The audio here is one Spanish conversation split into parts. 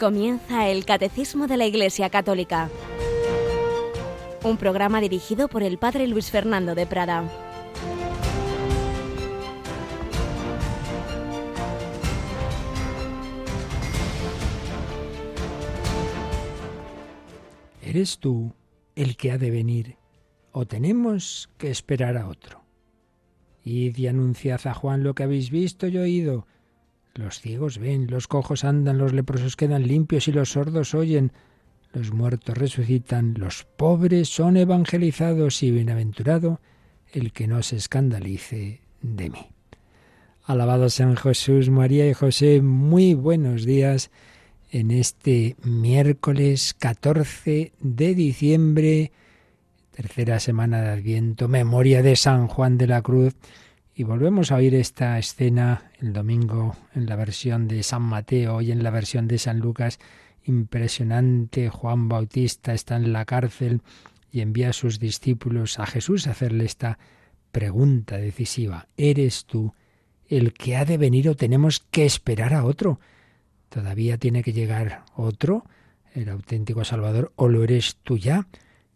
Comienza el Catecismo de la Iglesia Católica, un programa dirigido por el Padre Luis Fernando de Prada. ¿Eres tú el que ha de venir o tenemos que esperar a otro? Id y anunciad a Juan lo que habéis visto y oído. Los ciegos ven, los cojos andan, los leprosos quedan limpios y los sordos oyen. Los muertos resucitan, los pobres son evangelizados y bienaventurado el que no se escandalice de mí. Alabado San Jesús, María y José, muy buenos días en este miércoles 14 de diciembre, tercera semana de Adviento, memoria de San Juan de la Cruz. Y volvemos a oír esta escena el domingo en la versión de San Mateo y en la versión de San Lucas. Impresionante, Juan Bautista está en la cárcel y envía a sus discípulos a Jesús a hacerle esta pregunta decisiva. ¿Eres tú el que ha de venir o tenemos que esperar a otro? ¿Todavía tiene que llegar otro, el auténtico Salvador, o lo eres tú ya?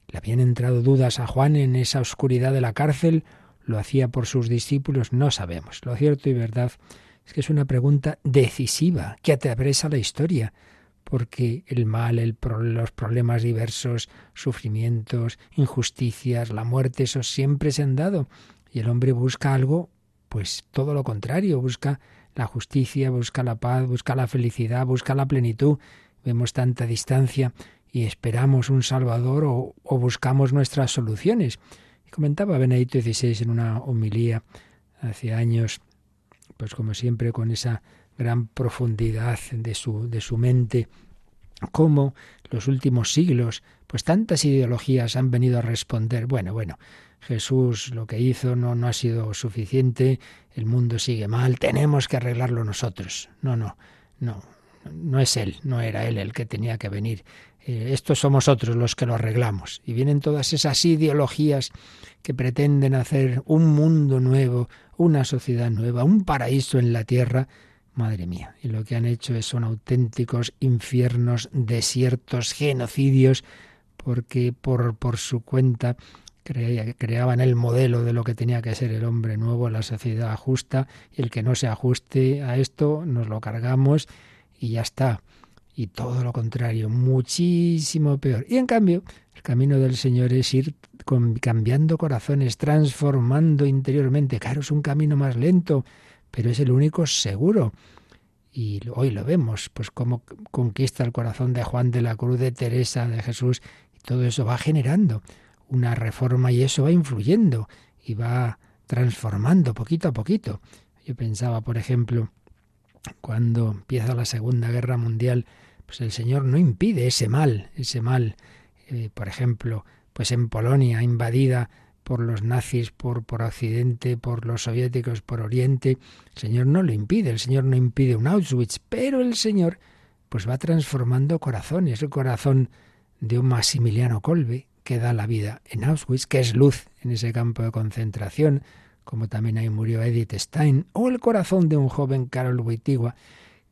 ¿Le habían entrado dudas a Juan en esa oscuridad de la cárcel? ¿Lo hacía por sus discípulos? No sabemos. Lo cierto y verdad es que es una pregunta decisiva que atraviesa la historia, porque el mal, los problemas diversos, sufrimientos, injusticias, la muerte, esos siempre se han dado. Y el hombre busca algo, pues todo lo contrario, busca la justicia, busca la paz, busca la felicidad, busca la plenitud. Vemos tanta distancia y esperamos un Salvador o buscamos nuestras soluciones. Comentaba Benedicto XVI en una homilía hace años, pues como siempre con esa gran profundidad de su, de su mente, cómo los últimos siglos, pues tantas ideologías han venido a responder, bueno, bueno, Jesús lo que hizo no, no ha sido suficiente, el mundo sigue mal, tenemos que arreglarlo nosotros. No, no, no, no es Él, no era Él el que tenía que venir. Eh, estos somos otros los que lo arreglamos. Y vienen todas esas ideologías que pretenden hacer un mundo nuevo, una sociedad nueva, un paraíso en la tierra. Madre mía, y lo que han hecho es, son auténticos infiernos, desiertos, genocidios, porque por, por su cuenta creaban el modelo de lo que tenía que ser el hombre nuevo, la sociedad justa, y el que no se ajuste a esto nos lo cargamos y ya está. Y todo lo contrario, muchísimo peor. Y en cambio, el camino del Señor es ir cambiando corazones, transformando interiormente. Claro, es un camino más lento, pero es el único seguro. Y hoy lo vemos, pues cómo conquista el corazón de Juan de la Cruz, de Teresa, de Jesús, y todo eso va generando una reforma y eso va influyendo y va transformando poquito a poquito. Yo pensaba, por ejemplo, cuando empieza la Segunda Guerra Mundial, pues el Señor no impide ese mal, ese mal, eh, por ejemplo, pues en Polonia invadida por los nazis, por, por Occidente, por los soviéticos, por Oriente, el Señor no lo impide, el Señor no impide un Auschwitz, pero el Señor pues va transformando corazones, el corazón de un Maximiliano Kolbe, que da la vida en Auschwitz, que es luz en ese campo de concentración, como también ahí murió Edith Stein, o el corazón de un joven Carol Wojtyła,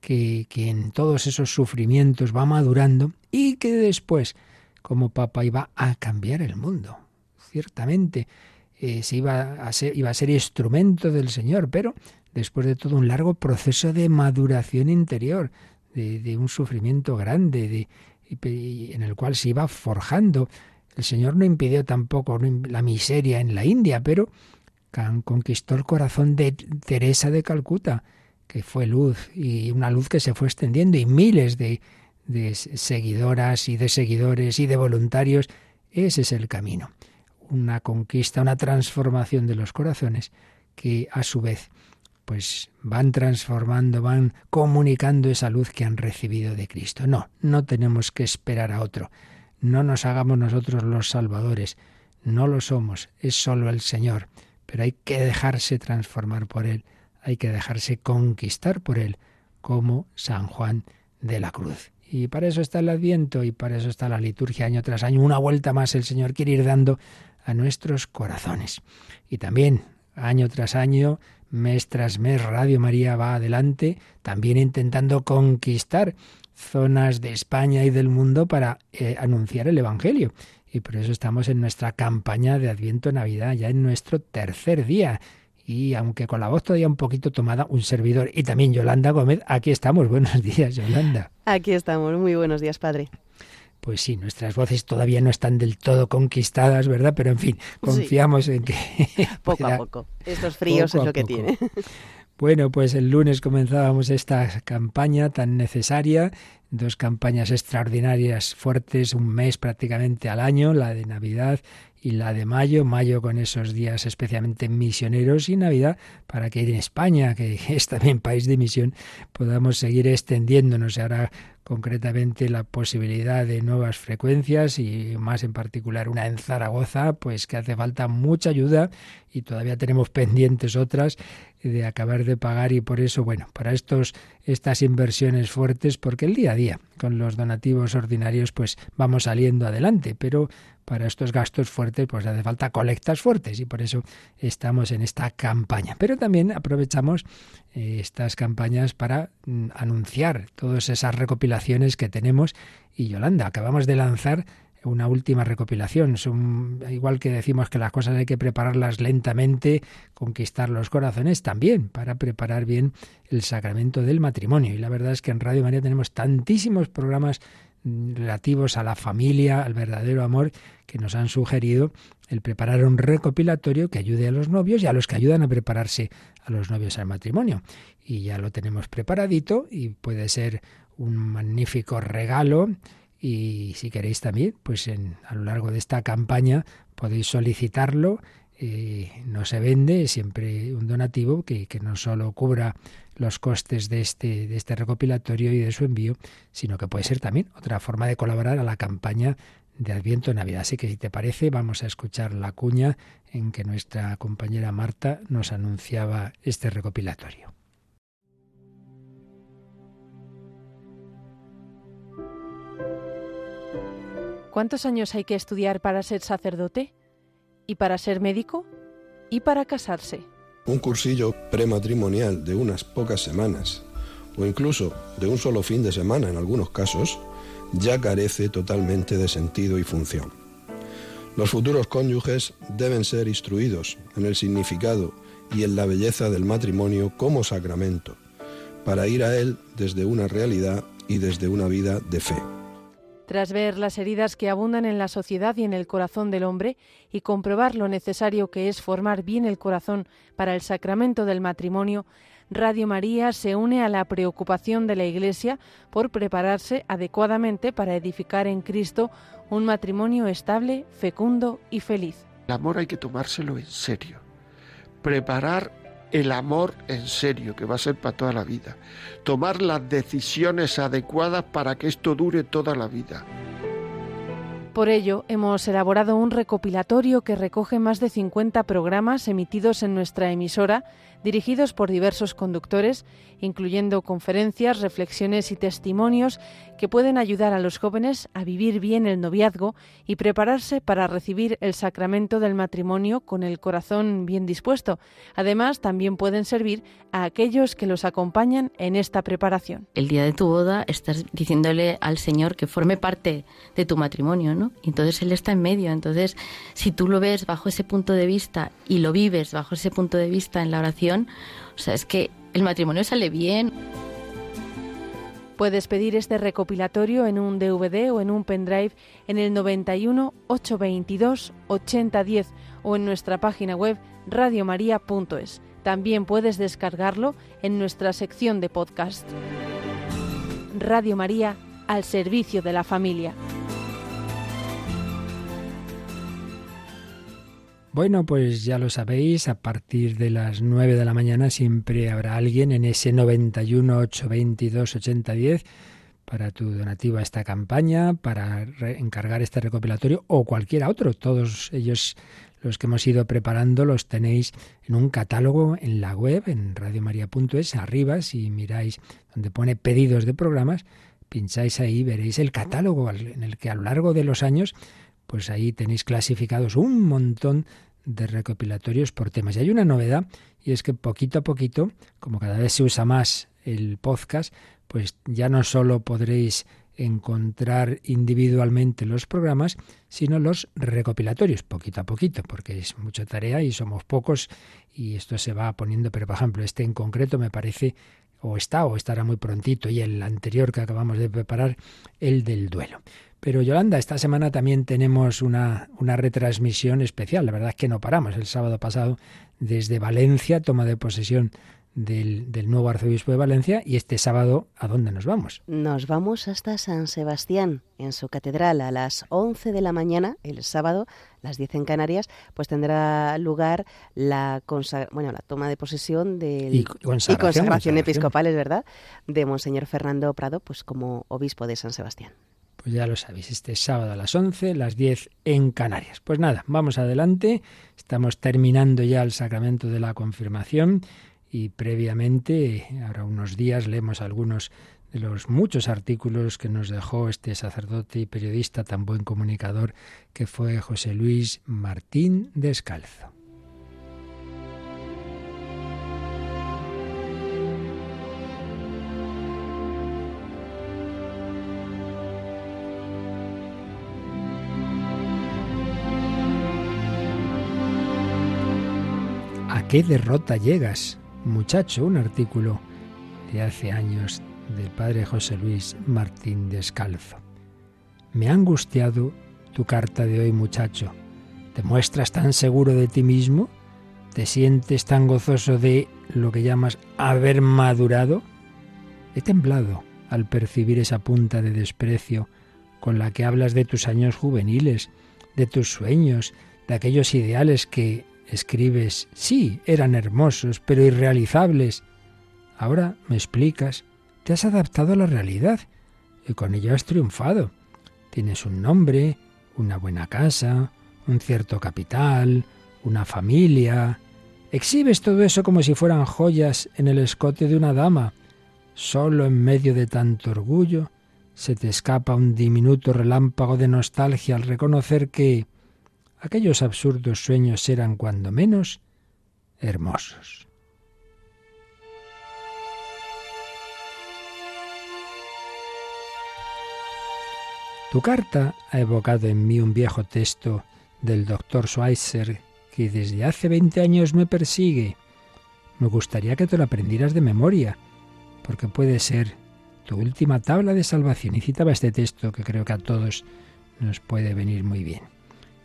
que, que en todos esos sufrimientos va madurando y que después, como Papa, iba a cambiar el mundo. Ciertamente, eh, se iba a, ser, iba a ser instrumento del Señor, pero después de todo un largo proceso de maduración interior, de, de un sufrimiento grande, de, en el cual se iba forjando el Señor no impidió tampoco la miseria en la India, pero conquistó el corazón de Teresa de Calcuta, que fue luz y una luz que se fue extendiendo y miles de, de seguidoras y de seguidores y de voluntarios. Ese es el camino. Una conquista, una transformación de los corazones que a su vez pues van transformando, van comunicando esa luz que han recibido de Cristo. No, no tenemos que esperar a otro. No nos hagamos nosotros los salvadores, no lo somos, es solo el Señor, pero hay que dejarse transformar por Él, hay que dejarse conquistar por Él, como San Juan de la Cruz. Y para eso está el Adviento y para eso está la liturgia año tras año. Una vuelta más el Señor quiere ir dando a nuestros corazones. Y también año tras año, mes tras mes, Radio María va adelante, también intentando conquistar zonas de España y del mundo para eh, anunciar el Evangelio. Y por eso estamos en nuestra campaña de Adviento Navidad, ya en nuestro tercer día. Y aunque con la voz todavía un poquito tomada, un servidor y también Yolanda Gómez, aquí estamos. Buenos días, Yolanda. Aquí estamos. Muy buenos días, padre. Pues sí, nuestras voces todavía no están del todo conquistadas, ¿verdad? Pero en fin, confiamos en que... poco a poco. Estos fríos es lo que tiene. Bueno, pues el lunes comenzábamos esta campaña tan necesaria, dos campañas extraordinarias fuertes, un mes prácticamente al año, la de Navidad y la de mayo, mayo con esos días especialmente misioneros y Navidad para que en España, que es también país de misión, podamos seguir extendiéndonos. Ahora concretamente la posibilidad de nuevas frecuencias y más en particular una en Zaragoza, pues que hace falta mucha ayuda y todavía tenemos pendientes otras de acabar de pagar y por eso, bueno, para estos estas inversiones fuertes porque el día a día con los donativos ordinarios pues vamos saliendo adelante, pero para estos gastos fuertes pues hace falta colectas fuertes y por eso estamos en esta campaña. Pero también aprovechamos eh, estas campañas para mm, anunciar todas esas recopilaciones que tenemos y Yolanda, acabamos de lanzar una última recopilación. Son, igual que decimos que las cosas hay que prepararlas lentamente, conquistar los corazones también, para preparar bien el sacramento del matrimonio. Y la verdad es que en Radio María tenemos tantísimos programas relativos a la familia, al verdadero amor, que nos han sugerido el preparar un recopilatorio que ayude a los novios y a los que ayudan a prepararse a los novios al matrimonio. Y ya lo tenemos preparadito y puede ser un magnífico regalo y si queréis también, pues en, a lo largo de esta campaña podéis solicitarlo. Eh, no se vende, siempre un donativo que, que, no solo cubra los costes de este, de este recopilatorio y de su envío, sino que puede ser también otra forma de colaborar a la campaña de Adviento Navidad. Así que si te parece, vamos a escuchar la cuña en que nuestra compañera Marta nos anunciaba este recopilatorio. ¿Cuántos años hay que estudiar para ser sacerdote? ¿Y para ser médico? ¿Y para casarse? Un cursillo prematrimonial de unas pocas semanas, o incluso de un solo fin de semana en algunos casos, ya carece totalmente de sentido y función. Los futuros cónyuges deben ser instruidos en el significado y en la belleza del matrimonio como sacramento, para ir a él desde una realidad y desde una vida de fe. Tras ver las heridas que abundan en la sociedad y en el corazón del hombre y comprobar lo necesario que es formar bien el corazón para el sacramento del matrimonio, Radio María se une a la preocupación de la Iglesia por prepararse adecuadamente para edificar en Cristo un matrimonio estable, fecundo y feliz. El amor hay que tomárselo en serio. Preparar el amor en serio, que va a ser para toda la vida. Tomar las decisiones adecuadas para que esto dure toda la vida. Por ello, hemos elaborado un recopilatorio que recoge más de 50 programas emitidos en nuestra emisora dirigidos por diversos conductores, incluyendo conferencias, reflexiones y testimonios que pueden ayudar a los jóvenes a vivir bien el noviazgo y prepararse para recibir el sacramento del matrimonio con el corazón bien dispuesto. Además, también pueden servir a aquellos que los acompañan en esta preparación. El día de tu boda estás diciéndole al Señor que forme parte de tu matrimonio, ¿no? Entonces Él está en medio. Entonces, si tú lo ves bajo ese punto de vista y lo vives bajo ese punto de vista en la oración, o sea, es que el matrimonio sale bien. Puedes pedir este recopilatorio en un DVD o en un pendrive en el 91 822 8010 o en nuestra página web radiomaria.es. También puedes descargarlo en nuestra sección de podcast. Radio María al servicio de la familia. Bueno, pues ya lo sabéis, a partir de las 9 de la mañana siempre habrá alguien en ese 91 822 8010 para tu donativo a esta campaña, para encargar este recopilatorio o cualquiera otro. Todos ellos, los que hemos ido preparando, los tenéis en un catálogo en la web, en radiomaria.es, arriba, si miráis donde pone pedidos de programas, pincháis ahí, veréis el catálogo en el que a lo largo de los años pues ahí tenéis clasificados un montón de recopilatorios por temas. Y hay una novedad, y es que poquito a poquito, como cada vez se usa más el podcast, pues ya no solo podréis encontrar individualmente los programas, sino los recopilatorios, poquito a poquito, porque es mucha tarea y somos pocos y esto se va poniendo, pero por ejemplo, este en concreto me parece o está o estará muy prontito y el anterior que acabamos de preparar, el del duelo. Pero Yolanda, esta semana también tenemos una, una retransmisión especial. La verdad es que no paramos. El sábado pasado desde Valencia, toma de posesión del, nuevo arzobispo de Valencia y este sábado ¿a dónde nos vamos? Nos vamos hasta San Sebastián, en su catedral, a las 11 de la mañana, el sábado, las 10 en Canarias, pues tendrá lugar la, bueno, la toma de posesión del, y consagración, episcopal, es verdad, de Monseñor Fernando Prado, pues como obispo de San Sebastián. Pues ya lo sabéis, este sábado a las 11, las 10 en Canarias. Pues nada, vamos adelante. Estamos terminando ya el sacramento de la confirmación y previamente, ahora unos días, leemos algunos de los muchos artículos que nos dejó este sacerdote y periodista tan buen comunicador que fue José Luis Martín Descalzo. Qué derrota llegas? muchacho, un artículo de hace años del padre José Luis Martín Descalzo. Me ha angustiado tu carta de hoy, muchacho. ¿Te muestras tan seguro de ti mismo? ¿Te sientes tan gozoso de lo que llamas haber madurado? He temblado al percibir esa punta de desprecio con la que hablas de tus años juveniles, de tus sueños, de aquellos ideales que Escribes, sí, eran hermosos, pero irrealizables. Ahora me explicas, te has adaptado a la realidad y con ello has triunfado. Tienes un nombre, una buena casa, un cierto capital, una familia. Exhibes todo eso como si fueran joyas en el escote de una dama. Solo en medio de tanto orgullo se te escapa un diminuto relámpago de nostalgia al reconocer que aquellos absurdos sueños eran cuando menos hermosos. Tu carta ha evocado en mí un viejo texto del doctor Schweitzer que desde hace 20 años me persigue. Me gustaría que te lo aprendieras de memoria, porque puede ser tu última tabla de salvación. Y citaba este texto que creo que a todos nos puede venir muy bien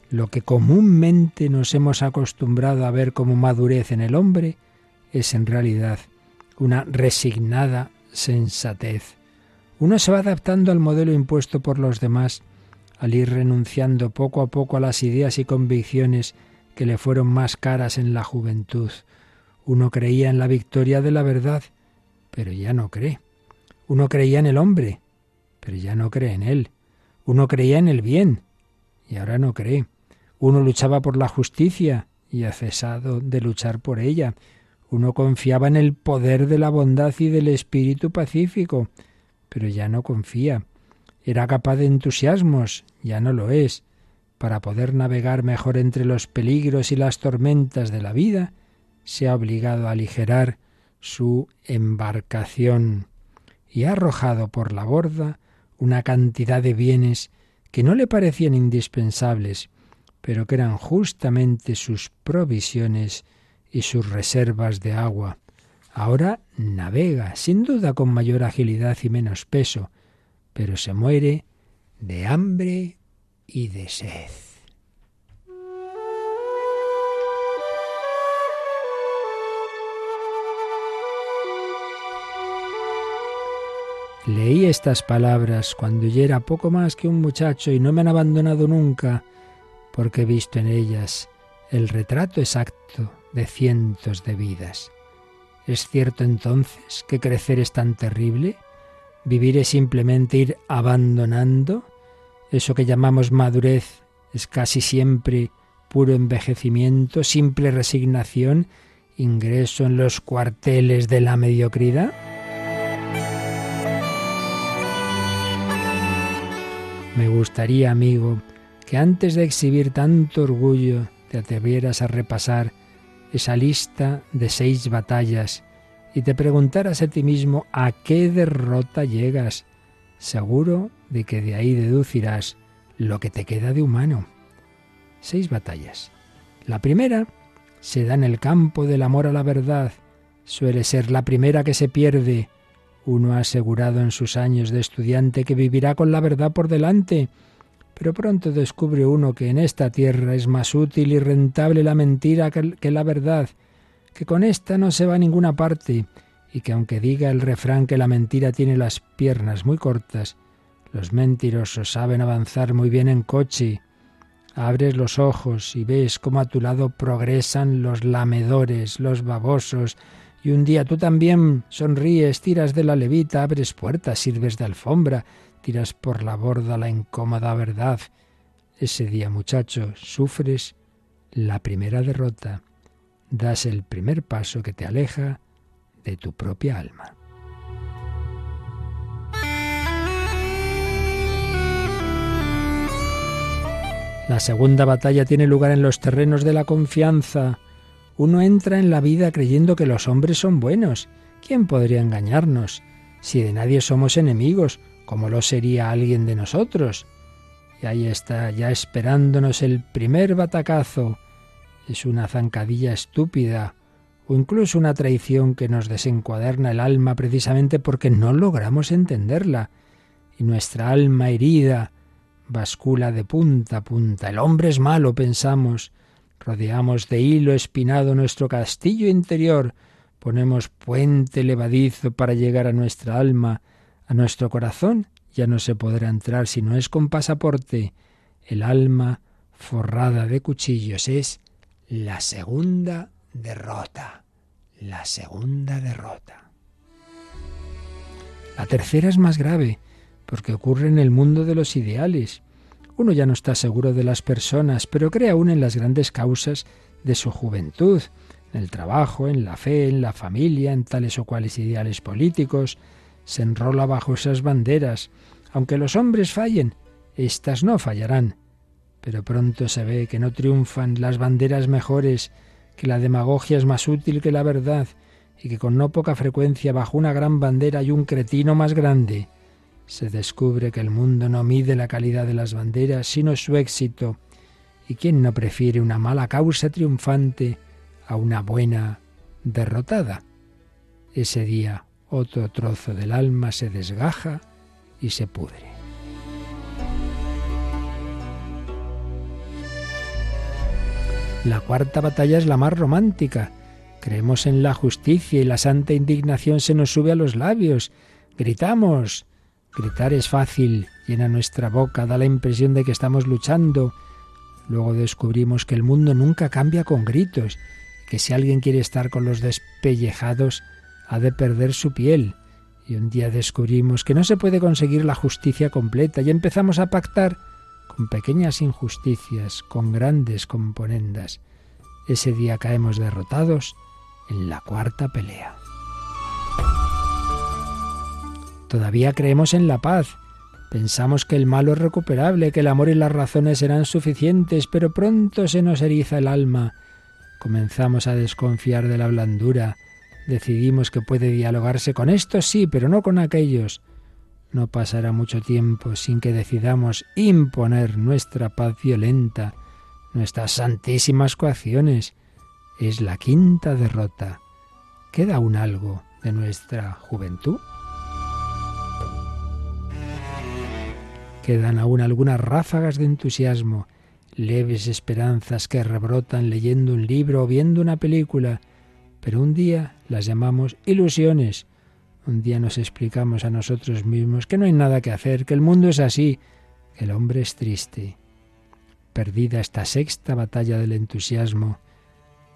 lo que comúnmente nos hemos acostumbrado a ver como madurez en el hombre es en realidad una resignada sensatez. Uno se va adaptando al modelo impuesto por los demás al ir renunciando poco a poco a las ideas y convicciones que le fueron más caras en la juventud. Uno creía en la victoria de la verdad, pero ya no cree. Uno creía en el hombre, pero ya no cree en él. Uno creía en el bien, y ahora no cree. Uno luchaba por la justicia y ha cesado de luchar por ella. Uno confiaba en el poder de la bondad y del espíritu pacífico, pero ya no confía. Era capaz de entusiasmos, ya no lo es. Para poder navegar mejor entre los peligros y las tormentas de la vida, se ha obligado a aligerar su embarcación y ha arrojado por la borda una cantidad de bienes que no le parecían indispensables pero que eran justamente sus provisiones y sus reservas de agua. Ahora navega, sin duda con mayor agilidad y menos peso, pero se muere de hambre y de sed. Leí estas palabras cuando yo era poco más que un muchacho y no me han abandonado nunca porque he visto en ellas el retrato exacto de cientos de vidas. ¿Es cierto entonces que crecer es tan terrible? ¿Vivir es simplemente ir abandonando? Eso que llamamos madurez es casi siempre puro envejecimiento, simple resignación, ingreso en los cuarteles de la mediocridad. Me gustaría, amigo, que antes de exhibir tanto orgullo te atrevieras a repasar esa lista de seis batallas y te preguntaras a ti mismo a qué derrota llegas, seguro de que de ahí deducirás lo que te queda de humano. Seis batallas. La primera se da en el campo del amor a la verdad. Suele ser la primera que se pierde. Uno ha asegurado en sus años de estudiante que vivirá con la verdad por delante, pero pronto descubre uno que en esta tierra es más útil y rentable la mentira que la verdad, que con esta no se va a ninguna parte, y que aunque diga el refrán que la mentira tiene las piernas muy cortas, los mentirosos saben avanzar muy bien en coche. Abres los ojos y ves cómo a tu lado progresan los lamedores, los babosos, y un día tú también sonríes, tiras de la levita, abres puertas, sirves de alfombra, tiras por la borda la incómoda verdad. Ese día, muchacho, sufres la primera derrota, das el primer paso que te aleja de tu propia alma. La segunda batalla tiene lugar en los terrenos de la confianza. Uno entra en la vida creyendo que los hombres son buenos. ¿Quién podría engañarnos? Si de nadie somos enemigos, ¿cómo lo sería alguien de nosotros? Y ahí está, ya esperándonos el primer batacazo. Es una zancadilla estúpida, o incluso una traición que nos desencuaderna el alma precisamente porque no logramos entenderla. Y nuestra alma herida, bascula de punta a punta. El hombre es malo, pensamos. Rodeamos de hilo espinado nuestro castillo interior. Ponemos puente levadizo para llegar a nuestra alma, a nuestro corazón. Ya no se podrá entrar si no es con pasaporte. El alma forrada de cuchillos es la segunda derrota. La segunda derrota. La tercera es más grave porque ocurre en el mundo de los ideales. Uno ya no está seguro de las personas, pero cree aún en las grandes causas de su juventud, en el trabajo, en la fe, en la familia, en tales o cuales ideales políticos, se enrola bajo esas banderas. Aunque los hombres fallen, éstas no fallarán. Pero pronto se ve que no triunfan las banderas mejores, que la demagogia es más útil que la verdad, y que con no poca frecuencia bajo una gran bandera hay un cretino más grande se descubre que el mundo no mide la calidad de las banderas, sino su éxito. ¿Y quién no prefiere una mala causa triunfante a una buena derrotada? Ese día otro trozo del alma se desgaja y se pudre. La cuarta batalla es la más romántica. Creemos en la justicia y la santa indignación se nos sube a los labios. Gritamos, Gritar es fácil, llena nuestra boca, da la impresión de que estamos luchando. Luego descubrimos que el mundo nunca cambia con gritos, que si alguien quiere estar con los despellejados, ha de perder su piel. Y un día descubrimos que no se puede conseguir la justicia completa y empezamos a pactar con pequeñas injusticias, con grandes componendas. Ese día caemos derrotados en la cuarta pelea. Todavía creemos en la paz. Pensamos que el malo es recuperable, que el amor y las razones serán suficientes, pero pronto se nos eriza el alma. Comenzamos a desconfiar de la blandura. Decidimos que puede dialogarse con estos sí, pero no con aquellos. No pasará mucho tiempo sin que decidamos imponer nuestra paz violenta, nuestras santísimas coacciones. Es la quinta derrota. ¿Queda aún algo de nuestra juventud? Quedan aún algunas ráfagas de entusiasmo, leves esperanzas que rebrotan leyendo un libro o viendo una película, pero un día las llamamos ilusiones. Un día nos explicamos a nosotros mismos que no hay nada que hacer, que el mundo es así, que el hombre es triste. Perdida esta sexta batalla del entusiasmo,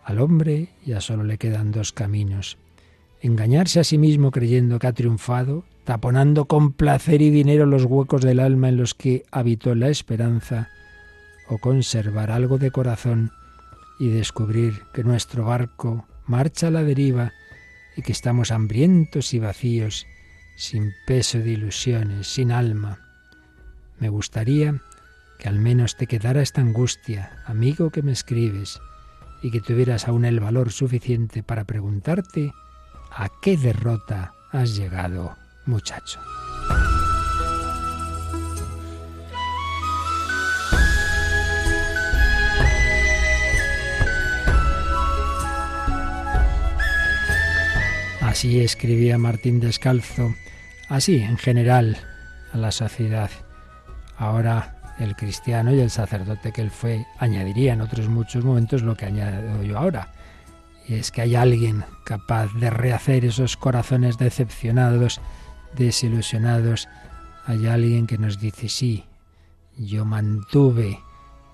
al hombre ya solo le quedan dos caminos. Engañarse a sí mismo creyendo que ha triunfado taponando con placer y dinero los huecos del alma en los que habitó la esperanza, o conservar algo de corazón y descubrir que nuestro barco marcha a la deriva y que estamos hambrientos y vacíos, sin peso de ilusiones, sin alma. Me gustaría que al menos te quedara esta angustia, amigo que me escribes, y que tuvieras aún el valor suficiente para preguntarte ¿A qué derrota has llegado, muchacho? Así escribía Martín Descalzo, así en general a la sociedad. Ahora el cristiano y el sacerdote que él fue añadiría en otros muchos momentos lo que añado yo ahora. Y es que hay alguien capaz de rehacer esos corazones decepcionados, desilusionados. Hay alguien que nos dice, sí, yo mantuve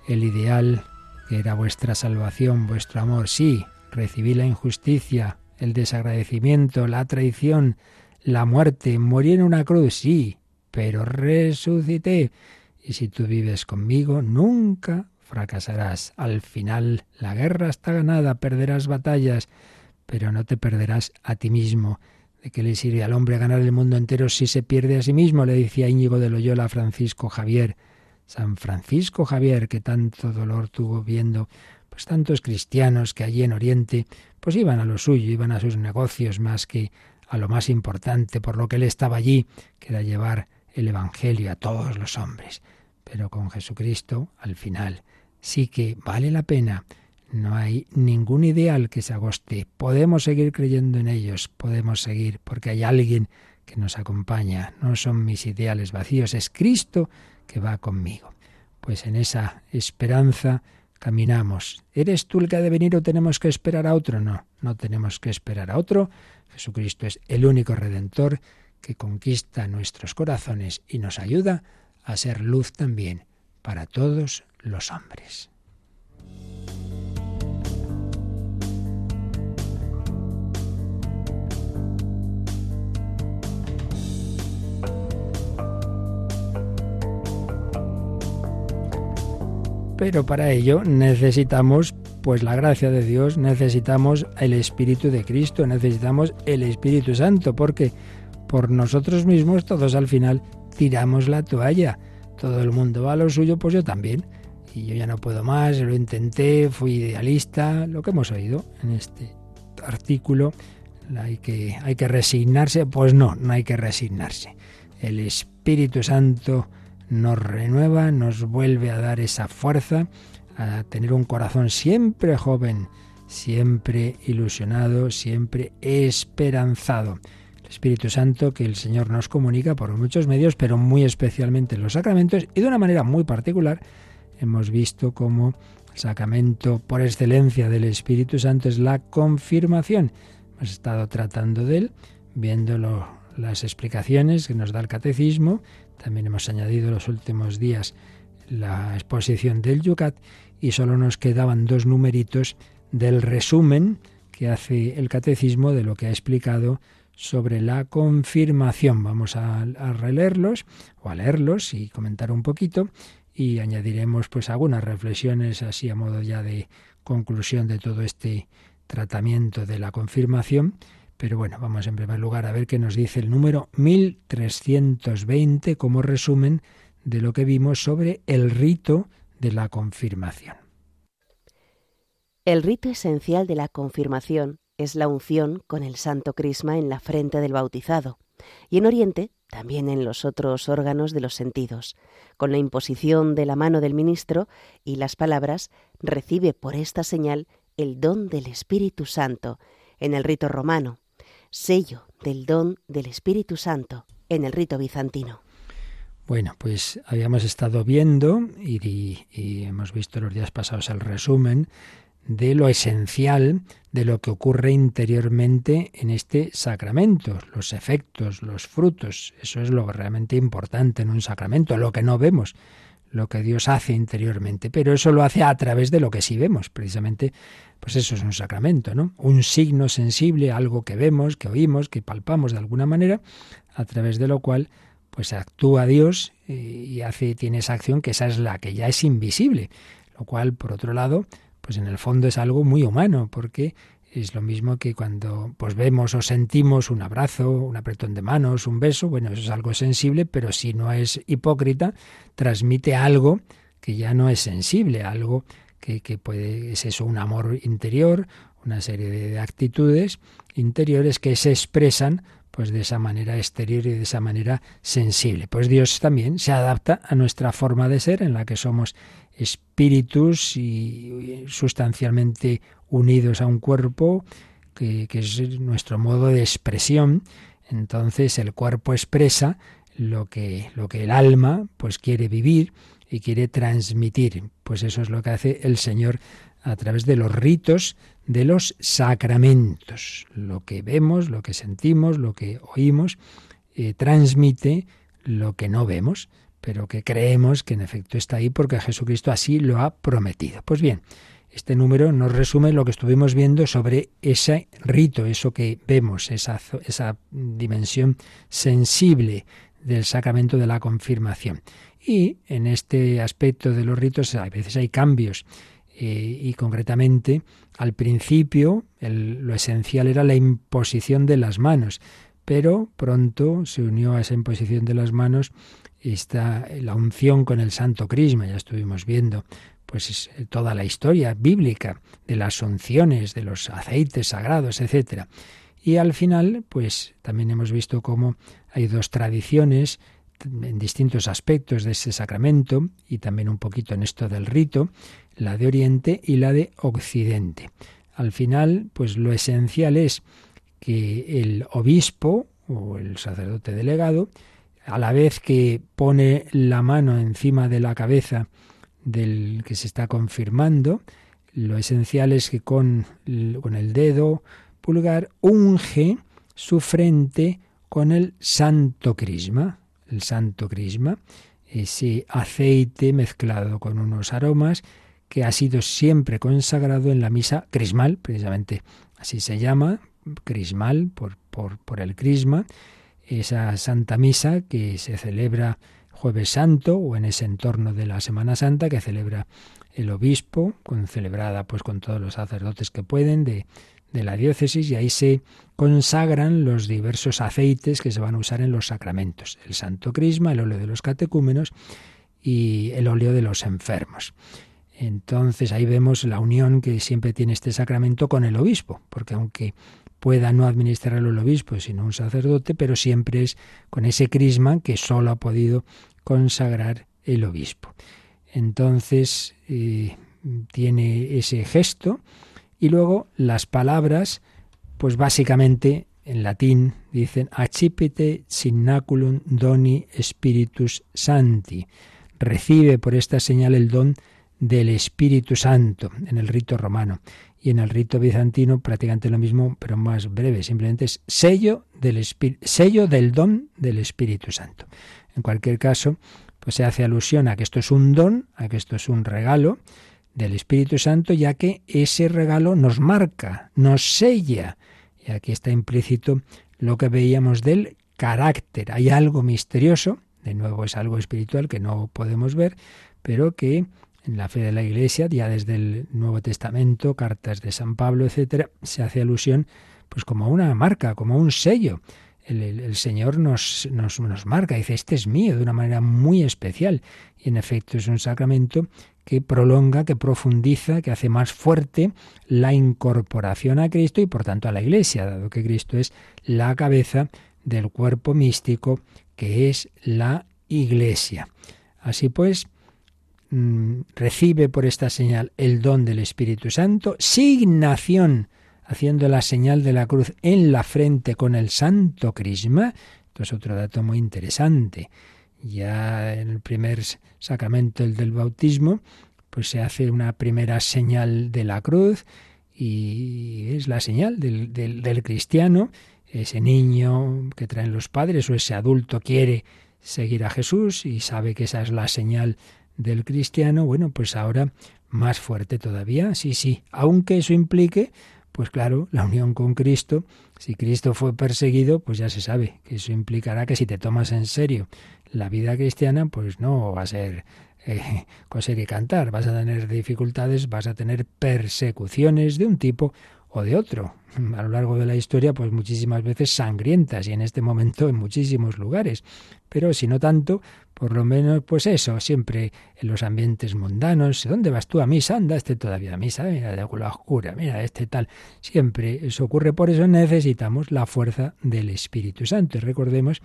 el ideal que era vuestra salvación, vuestro amor. Sí, recibí la injusticia, el desagradecimiento, la traición, la muerte, morí en una cruz, sí, pero resucité. Y si tú vives conmigo, nunca fracasarás. Al final la guerra está ganada, perderás batallas, pero no te perderás a ti mismo. ¿De qué le sirve al hombre ganar el mundo entero si se pierde a sí mismo? Le decía Íñigo de Loyola a Francisco Javier. San Francisco Javier, que tanto dolor tuvo viendo pues tantos cristianos que allí en Oriente pues iban a lo suyo, iban a sus negocios más que a lo más importante por lo que él estaba allí, que era llevar el Evangelio a todos los hombres. Pero con Jesucristo, al final, sí que vale la pena. No hay ningún ideal que se agoste. Podemos seguir creyendo en ellos, podemos seguir, porque hay alguien que nos acompaña. No son mis ideales vacíos, es Cristo que va conmigo. Pues en esa esperanza caminamos. ¿Eres tú el que ha de venir o tenemos que esperar a otro? No, no tenemos que esperar a otro. Jesucristo es el único redentor que conquista nuestros corazones y nos ayuda a ser luz también para todos los hombres. Pero para ello necesitamos pues la gracia de Dios, necesitamos el Espíritu de Cristo, necesitamos el Espíritu Santo, porque por nosotros mismos todos al final tiramos la toalla. Todo el mundo va a lo suyo, pues yo también. Y yo ya no puedo más, lo intenté, fui idealista, lo que hemos oído en este artículo. Hay que, hay que resignarse, pues no, no hay que resignarse. El Espíritu Santo nos renueva, nos vuelve a dar esa fuerza, a tener un corazón siempre joven, siempre ilusionado, siempre esperanzado. El Espíritu Santo que el Señor nos comunica por muchos medios, pero muy especialmente en los sacramentos y de una manera muy particular hemos visto cómo el sacramento por excelencia del Espíritu Santo es la confirmación. Hemos estado tratando de él, viendo las explicaciones que nos da el catecismo, también hemos añadido los últimos días la exposición del Yucat y solo nos quedaban dos numeritos del resumen que hace el catecismo de lo que ha explicado sobre la confirmación. Vamos a, releerlos o a leerlos y comentar un poquito y añadiremos pues algunas reflexiones así a modo ya de conclusión de todo este tratamiento de la confirmación pero bueno, vamos en primer lugar a ver qué nos dice el número 1320 como resumen de lo que vimos sobre el rito de la confirmación. El rito esencial de la confirmación es la unción con el santo crisma en la frente del bautizado y en Oriente también en los otros órganos de los sentidos, con la imposición de la mano del ministro y las palabras recibe por esta señal el don del Espíritu Santo en el rito romano, sello del don del Espíritu Santo en el rito bizantino. Bueno, pues habíamos estado viendo y, hemos visto los días pasados el resumen de lo esencial de lo que ocurre interiormente en este sacramento, los efectos, los frutos. Eso es lo realmente importante en un sacramento, lo que no vemos lo que Dios hace interiormente, pero eso lo hace a través de lo que sí vemos, precisamente, pues eso es un sacramento, ¿no? Un signo sensible, algo que vemos, que oímos, que palpamos de alguna manera, a través de lo cual pues actúa Dios y hace tiene esa acción que esa es la que ya es invisible, lo cual por otro lado, pues en el fondo es algo muy humano, porque es lo mismo que cuando pues vemos o sentimos un abrazo, un apretón de manos, un beso, bueno, eso es algo sensible, pero si no es hipócrita, transmite algo que ya no es sensible, algo que, que puede, es eso, un amor interior una serie de actitudes interiores que se expresan pues de esa manera exterior y de esa manera sensible. Pues Dios también se adapta a nuestra forma de ser en la que somos espíritus y sustancialmente unidos a un cuerpo que, es nuestro modo de expresión. Entonces el cuerpo expresa lo que, lo que el alma pues quiere vivir y quiere transmitir. Pues eso es lo que hace el Señor a través de los ritos de los sacramentos. Lo que vemos, lo que sentimos, lo que oímos, eh, transmite lo que no vemos, pero que creemos que en efecto está ahí porque Jesucristo así lo ha prometido. Pues bien, este número nos resume lo que estuvimos viendo sobre ese rito, eso que vemos, esa, esa dimensión sensible del sacramento de la confirmación. Y en este aspecto de los ritos a veces hay cambios eh, y concretamente al principio lo esencial era la imposición de las manos, pero pronto se unió a esa imposición de las manos está la unción con el Santo Crisma, ya estuvimos viendo pues eh, toda la historia bíblica de las unciones, de los aceites sagrados, etcétera. Y al final, pues también hemos visto cómo hay dos tradiciones en distintos aspectos de ese sacramento y también un poquito en esto del rito, la de Oriente y la de Occidente. Al final, pues lo esencial es que el obispo o el sacerdote delegado, a la vez que pone la mano encima de la cabeza del que se está confirmando, lo esencial es que con, con el dedo pulgar unge su frente con el santo crisma, el santo crisma, ese aceite mezclado con unos aromas que ha sido siempre consagrado en la misa crismal, precisamente así se llama, crismal por, por, por el crisma, esa santa misa que se celebra jueves santo o en ese entorno de la Semana Santa que celebra el obispo, con, celebrada pues con todos los sacerdotes que pueden de, de la diócesis y ahí se consagran los diversos aceites que se van a usar en los sacramentos, el santo crisma, el óleo de los catecúmenos y el óleo de los enfermos. Entonces ahí vemos la unión que siempre tiene este sacramento con el obispo, porque aunque pueda no administrarlo el obispo, sino un sacerdote, pero siempre es con ese crisma que solo ha podido consagrar el obispo. Entonces eh, tiene ese gesto y luego las palabras, pues básicamente en latín dicen accipite signaculum doni spiritus santi. Recibe por esta señal el don del Espíritu Santo en el rito romano. Y en el rito bizantino prácticamente lo mismo, pero más breve. Simplemente es sello del, sello del don del Espíritu Santo. En cualquier caso, pues se hace alusión a que esto es un don, a que esto es un regalo, del Espíritu Santo, ya que ese regalo nos marca, nos sella. Y aquí está implícito lo que veíamos del carácter. Hay algo misterioso, de nuevo es algo espiritual que no podemos ver, pero que en la fe de la Iglesia, ya desde el Nuevo Testamento, cartas de San Pablo, etcétera, se hace alusión pues como una marca, como un sello. El, Señor nos, nos, nos marca, dice, este es mío, de una manera muy especial. Y en efecto es un sacramento que prolonga, que profundiza, que hace más fuerte la incorporación a Cristo y por tanto a la Iglesia, dado que Cristo es la cabeza del cuerpo místico que es la Iglesia. Así pues, mm, recibe por esta señal el don del Espíritu Santo, signación, haciendo la señal de la cruz en la frente con el santo crisma. Esto es otro dato muy interesante. Ya en el primer sacramento, el del bautismo, pues se hace una primera señal de la cruz y es la señal del, del, cristiano, ese niño que traen los padres o ese adulto quiere seguir a Jesús y sabe que esa es la señal del cristiano, bueno, pues ahora más fuerte todavía, sí, sí, aunque eso implique, pues claro, la unión con Cristo, si Cristo fue perseguido, pues ya se sabe que eso implicará que si te tomas en serio la vida cristiana, pues no va a ser eh, coser y cantar, vas a tener dificultades, vas a tener persecuciones de un tipo o de otro. A lo largo de la historia, pues muchísimas veces sangrientas y en este momento en muchísimos lugares. Pero si no tanto, por lo menos, pues eso, siempre en los ambientes mundanos. ¿Dónde vas tú a misa? Anda, este todavía a misa, mira, de la oscura, mira, este tal. Siempre eso ocurre, por eso necesitamos la fuerza del Espíritu Santo. Y recordemos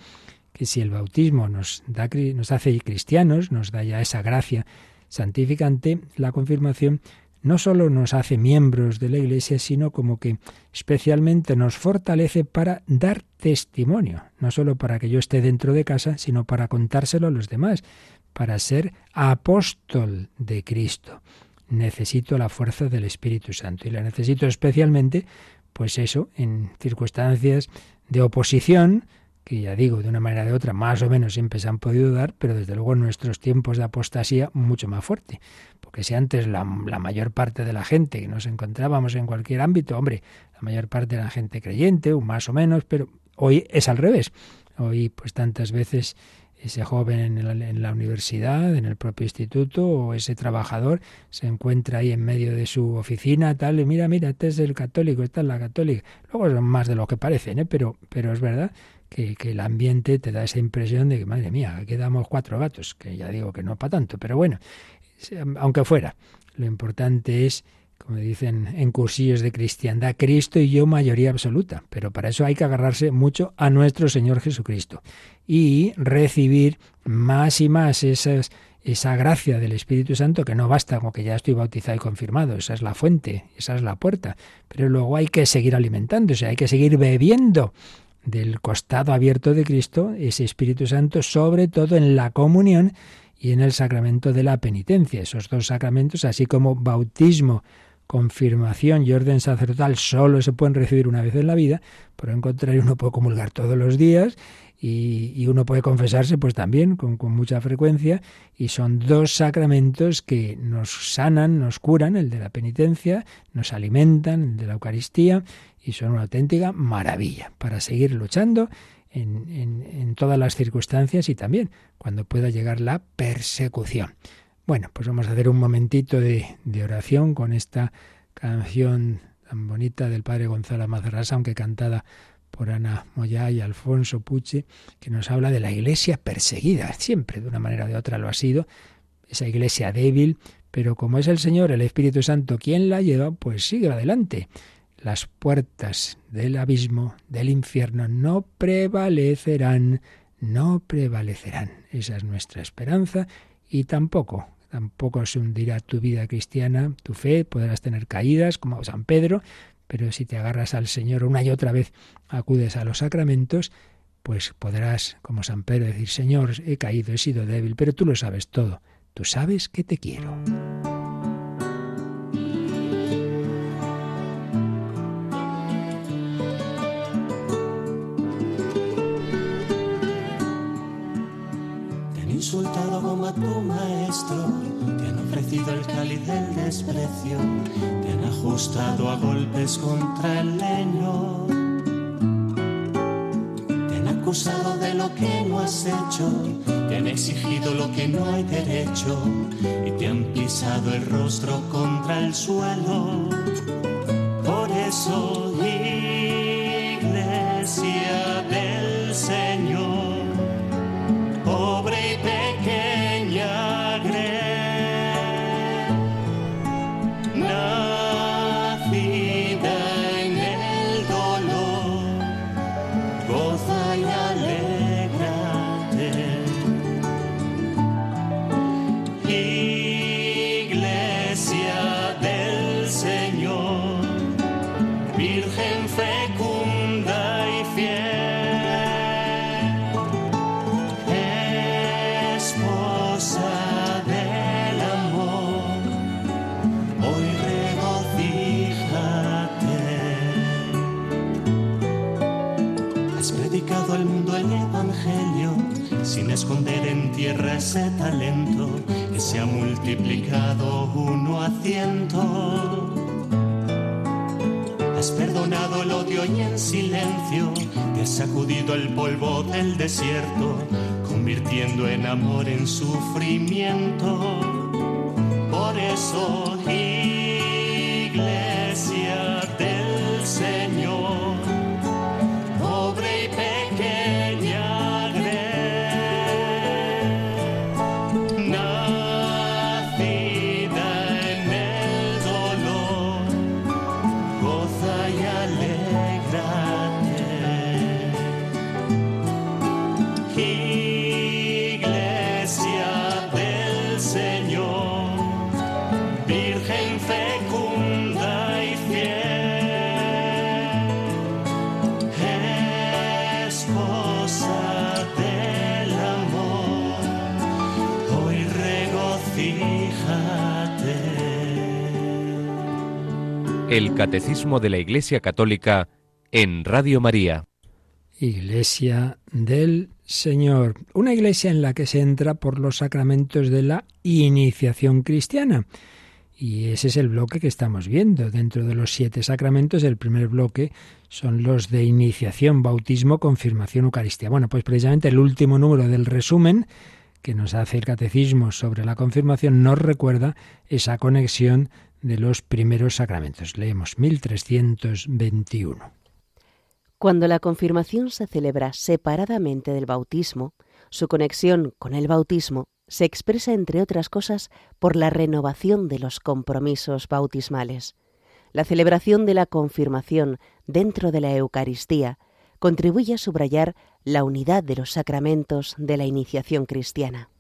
que si el bautismo nos, da, nos hace cristianos, nos da ya esa gracia santificante, la confirmación no solo nos hace miembros de la Iglesia, sino como que especialmente nos fortalece para dar testimonio, no solo para que yo esté dentro de casa, sino para contárselo a los demás, para ser apóstol de Cristo. Necesito la fuerza del Espíritu Santo y la necesito especialmente, pues eso, en circunstancias de oposición, que ya digo, de una manera o de otra, más o menos siempre se han podido dar, pero desde luego en nuestros tiempos de apostasía mucho más fuerte. Porque si antes la, la, mayor parte de la gente que nos encontrábamos en cualquier ámbito, hombre, la mayor parte de la gente creyente, más o menos, pero hoy es al revés. Hoy, pues tantas veces ese joven en la, en la, universidad, en el propio instituto, o ese trabajador se encuentra ahí en medio de su oficina, tal, y mira, mira, este es el católico, esta es la católica. Luego son más de lo que parecen, ¿eh? pero, pero es verdad que, que, el ambiente te da esa impresión de que, madre mía, aquí damos cuatro gatos, que ya digo que no para tanto, pero bueno, aunque fuera, lo importante es, como dicen en cursillos de cristiandad, Cristo y yo mayoría absoluta, pero para eso hay que agarrarse mucho a nuestro Señor Jesucristo y recibir más y más esas esa gracia del Espíritu Santo que no basta con que ya estoy bautizado y confirmado, esa es la fuente, esa es la puerta, pero luego hay que seguir alimentándose, hay que seguir bebiendo del costado abierto de Cristo, ese Espíritu Santo, sobre todo en la comunión y en el sacramento de la penitencia. Esos dos sacramentos, así como bautismo, confirmación y orden sacerdotal, solo se pueden recibir una vez en la vida, por el contrario uno puede comulgar todos los días y, uno puede confesarse pues también con, con, mucha frecuencia y son dos sacramentos que nos sanan, nos curan, el de la penitencia, nos alimentan, el de la Eucaristía y son una auténtica maravilla para seguir luchando en, todas las circunstancias y también cuando pueda llegar la persecución. Bueno, pues vamos a hacer un momentito de, de oración con esta canción tan bonita del padre Gonzalo Mazarrasa, aunque cantada por Ana Moyá y Alfonso Puche, que nos habla de la iglesia perseguida, siempre de una manera o de otra lo ha sido, esa iglesia débil, pero como es el Señor, el Espíritu Santo quien la lleva, pues sigue adelante las puertas del abismo, del infierno, no prevalecerán, no prevalecerán. Esa es nuestra esperanza y tampoco, tampoco se hundirá tu vida cristiana, tu fe, podrás tener caídas como San Pedro, pero si te agarras al Señor una y otra vez, acudes a los sacramentos, pues podrás, como San Pedro, decir, Señor, he caído, he sido débil, pero tú lo sabes todo, tú sabes que te quiero. Tu maestro, te han ofrecido el cáliz del desprecio, te han ajustado a golpes contra el leño, te han acusado de lo que no has hecho, te han exigido lo que no hay derecho y te han pisado el rostro contra el suelo. Por eso, ese talento que se ha multiplicado uno a ciento. Has perdonado el odio y en silencio te has sacudido el polvo del desierto, convirtiendo en amor en sufrimiento. Por eso, El Catecismo de la Iglesia Católica en Radio María. Iglesia del Señor. Una iglesia en la que se entra por los sacramentos de la iniciación cristiana. Y ese es el bloque que estamos viendo. Dentro de los siete sacramentos, el primer bloque son los de iniciación, bautismo, confirmación, Eucaristía. Bueno, pues precisamente el último número del resumen que nos hace el catecismo sobre la confirmación nos recuerda esa conexión de los primeros sacramentos. Leemos 1321. Cuando la confirmación se celebra separadamente del bautismo, su conexión con el bautismo se expresa, entre otras cosas, por la renovación de los compromisos bautismales. La celebración de la confirmación dentro de la Eucaristía contribuye a subrayar la unidad de los sacramentos de la iniciación cristiana.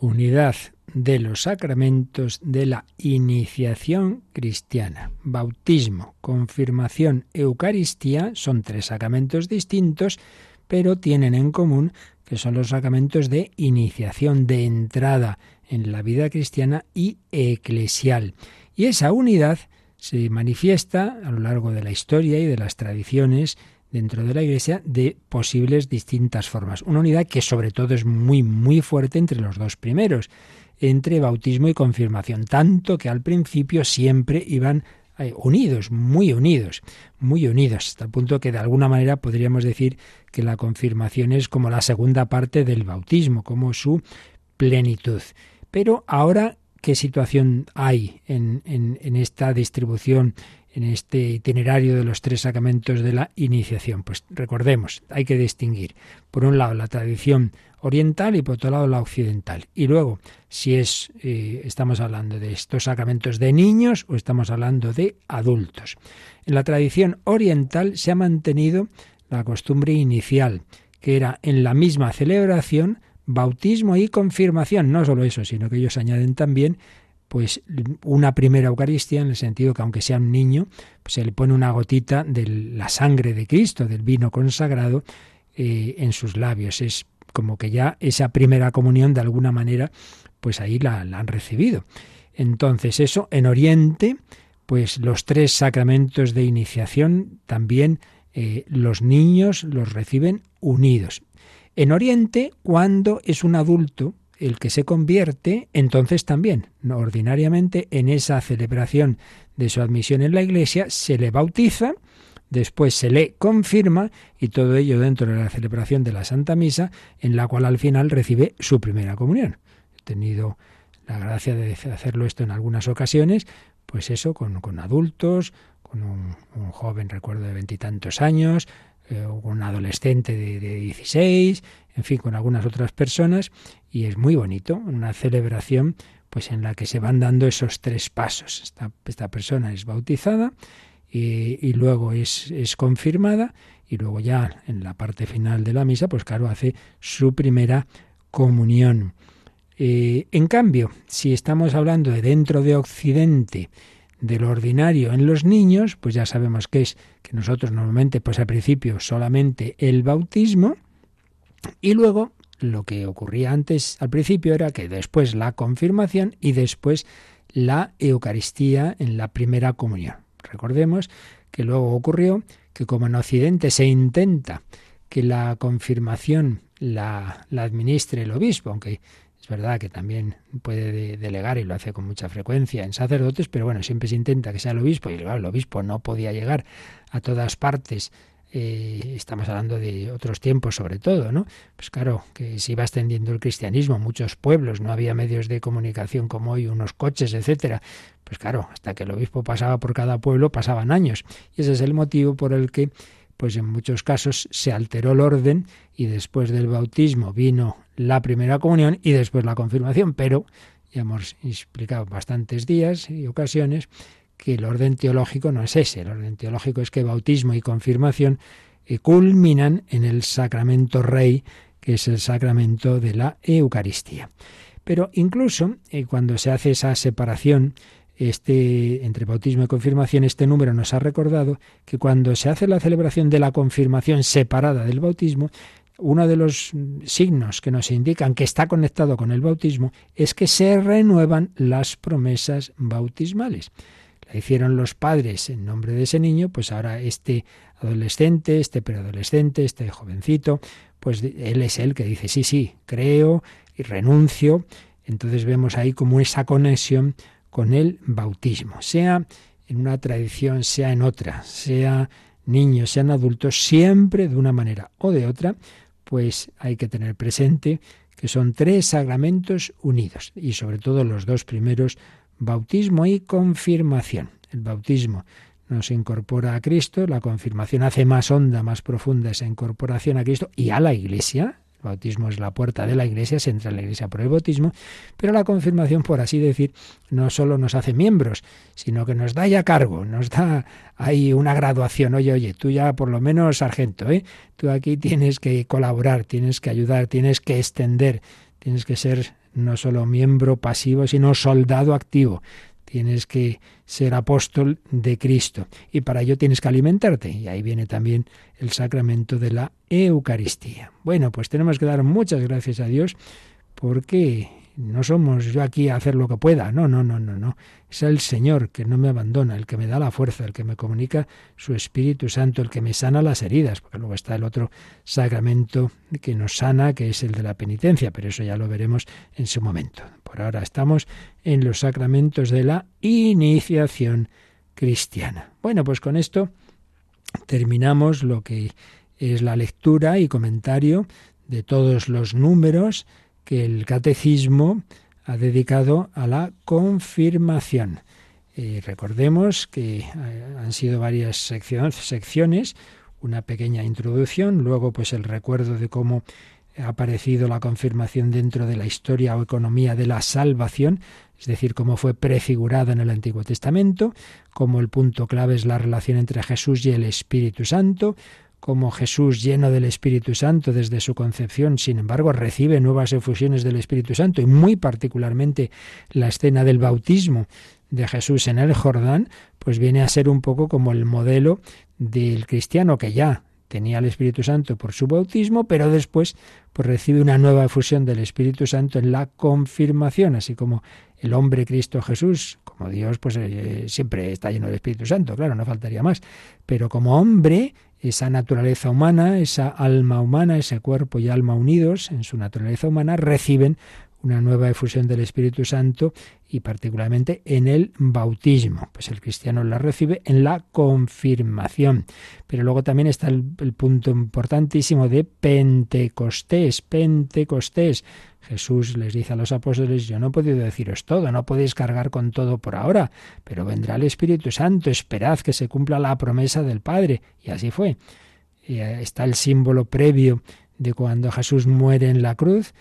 Unidad de los sacramentos de la iniciación cristiana. Bautismo, confirmación, Eucaristía son tres sacramentos distintos, pero tienen en común que son los sacramentos de iniciación, de entrada en la vida cristiana y eclesial. Y esa unidad se manifiesta a lo largo de la historia y de las tradiciones dentro de la Iglesia de posibles distintas formas. Una unidad que sobre todo es muy, muy fuerte entre los dos primeros, entre bautismo y confirmación, tanto que al principio siempre iban unidos, muy unidos, muy unidos, hasta el punto que de alguna manera podríamos decir que la confirmación es como la segunda parte del bautismo, como su plenitud. Pero ahora, ¿qué situación hay en, en esta distribución en este itinerario de los tres sacramentos de la iniciación. Pues recordemos, hay que distinguir, por un lado, la tradición oriental y por otro lado la occidental. Y luego, si es eh, estamos hablando de estos sacramentos de niños o estamos hablando de adultos. En la tradición oriental se ha mantenido la costumbre inicial, que era en la misma celebración bautismo y confirmación. No solo eso, sino que ellos añaden también pues una primera Eucaristía en el sentido que aunque sea un niño, pues se le pone una gotita de la sangre de Cristo, del vino consagrado, eh, en sus labios. Es como que ya esa primera comunión de alguna manera, pues ahí la, han recibido. Entonces eso, en Oriente, pues los tres sacramentos de iniciación también eh, los niños los reciben unidos. En Oriente, cuando es un adulto, el que se convierte, entonces también, ordinariamente, en esa celebración de su admisión en la Iglesia, se le bautiza, después se le confirma y todo ello dentro de la celebración de la Santa Misa, en la cual al final recibe su primera comunión. He tenido la gracia de hacerlo esto en algunas ocasiones, pues eso, con, adultos, con un, joven, recuerdo, de veintitantos años, eh, un adolescente de, de 16, en fin, con algunas otras personas, y es muy bonito, una celebración pues en la que se van dando esos tres pasos. Esta, esta persona es bautizada y, luego es, es, confirmada y luego ya en la parte final de la misa, pues claro, hace su primera comunión. Eh, en cambio, si estamos hablando de dentro de Occidente, de lo ordinario en los niños, pues ya sabemos que es que nosotros normalmente, pues al principio solamente el bautismo, y luego lo que ocurría antes, al principio, era que después la confirmación y después la Eucaristía en la primera comunión. Recordemos que luego ocurrió que como en Occidente se intenta que la confirmación la, la administre el obispo, aunque verdad que también puede delegar y lo hace con mucha frecuencia en sacerdotes, pero bueno, siempre se intenta que sea el obispo y el obispo no podía llegar a todas partes eh, estamos hablando de otros tiempos sobre todo, ¿no? Pues claro, que se iba extendiendo el cristianismo, muchos pueblos, no había medios de comunicación como hoy, unos coches, etcétera. Pues claro, hasta que el obispo pasaba por cada pueblo pasaban años. Y ese es el motivo por el que, pues en muchos casos se alteró el orden y después del bautismo vino la primera comunión y después la confirmación, pero ya hemos explicado bastantes días y ocasiones que el orden teológico no es ese. El orden teológico es que bautismo y confirmación eh, culminan en el sacramento rey, que es el sacramento de la Eucaristía. Pero incluso eh, cuando se hace esa separación este, entre bautismo y confirmación, este número nos ha recordado que cuando se hace la celebración de la confirmación separada del bautismo, uno de los signos que nos indican que está conectado con el bautismo es que se renuevan las promesas bautismales. la hicieron los padres en nombre de ese niño, pues ahora este adolescente, este preadolescente, este jovencito, pues él es el que dice, sí, sí, creo y renuncio. Entonces vemos ahí como esa conexión con el bautismo, sea en una tradición, sea en otra, sea niños, sean adultos, siempre de una manera o de otra, pues hay que tener presente que son tres sacramentos unidos y sobre todo los dos primeros, bautismo y confirmación. El bautismo nos incorpora a Cristo, la confirmación hace más honda, más profunda esa incorporación a Cristo y a la Iglesia, el bautismo es la puerta de la iglesia, se entra en la iglesia por el bautismo, pero la confirmación, por así decir, no solo nos hace miembros, sino que nos da ya cargo, nos da ahí una graduación. Oye, oye, tú ya por lo menos sargento, ¿eh? Tú aquí tienes que colaborar, tienes que ayudar, tienes que extender, tienes que ser no solo miembro pasivo, sino soldado activo tienes que ser apóstol de Cristo y para ello tienes que alimentarte. Y ahí viene también el sacramento de la Eucaristía. Bueno, pues tenemos que dar muchas gracias a Dios porque no somos yo aquí a hacer lo que pueda, no, no, no, no, no. Es el Señor que no me abandona, el que me da la fuerza, el que me comunica su Espíritu Santo, el que me sana las heridas, porque luego está el otro sacramento que nos sana, que es el de la penitencia, pero eso ya lo veremos en su momento. Por ahora estamos en los sacramentos de la iniciación cristiana. Bueno, pues con esto terminamos lo que es la lectura y comentario de todos los números que el catecismo ha dedicado a la confirmación. Recordemos que eh, han sido varias secciones, una pequeña introducción, luego pues el recuerdo de cómo ha aparecido la confirmación dentro de la historia o economía de la salvación, es decir, cómo fue prefigurada en el Antiguo Testamento, cómo el punto clave es la relación entre Jesús y el Espíritu Santo, como Jesús, lleno del Espíritu Santo desde su concepción, sin embargo, recibe nuevas efusiones del Espíritu Santo y muy particularmente la escena del bautismo de Jesús en el Jordán, pues viene a ser un poco como el modelo del cristiano que ya tenía el Espíritu Santo por su bautismo, pero después pues recibe una nueva efusión del Espíritu Santo en la confirmación, así como el hombre Cristo Jesús, como Dios, pues eh, siempre está lleno del Espíritu Santo, claro, no faltaría más, pero como hombre esa naturaleza humana, esa alma humana, ese cuerpo y alma unidos en su naturaleza humana, reciben una nueva efusión del Espíritu Santo y particularmente en el bautismo. Pues el cristiano la recibe en la confirmación. Pero luego también está el, punto importantísimo de Pentecostés, Pentecostés. Jesús les dice a los apóstoles, yo no he podido deciros todo, no podéis cargar con todo por ahora, pero vendrá el Espíritu Santo, esperad que se cumpla la promesa del Padre. Y así fue. Y eh, está el símbolo previo de cuando Jesús muere en la cruz,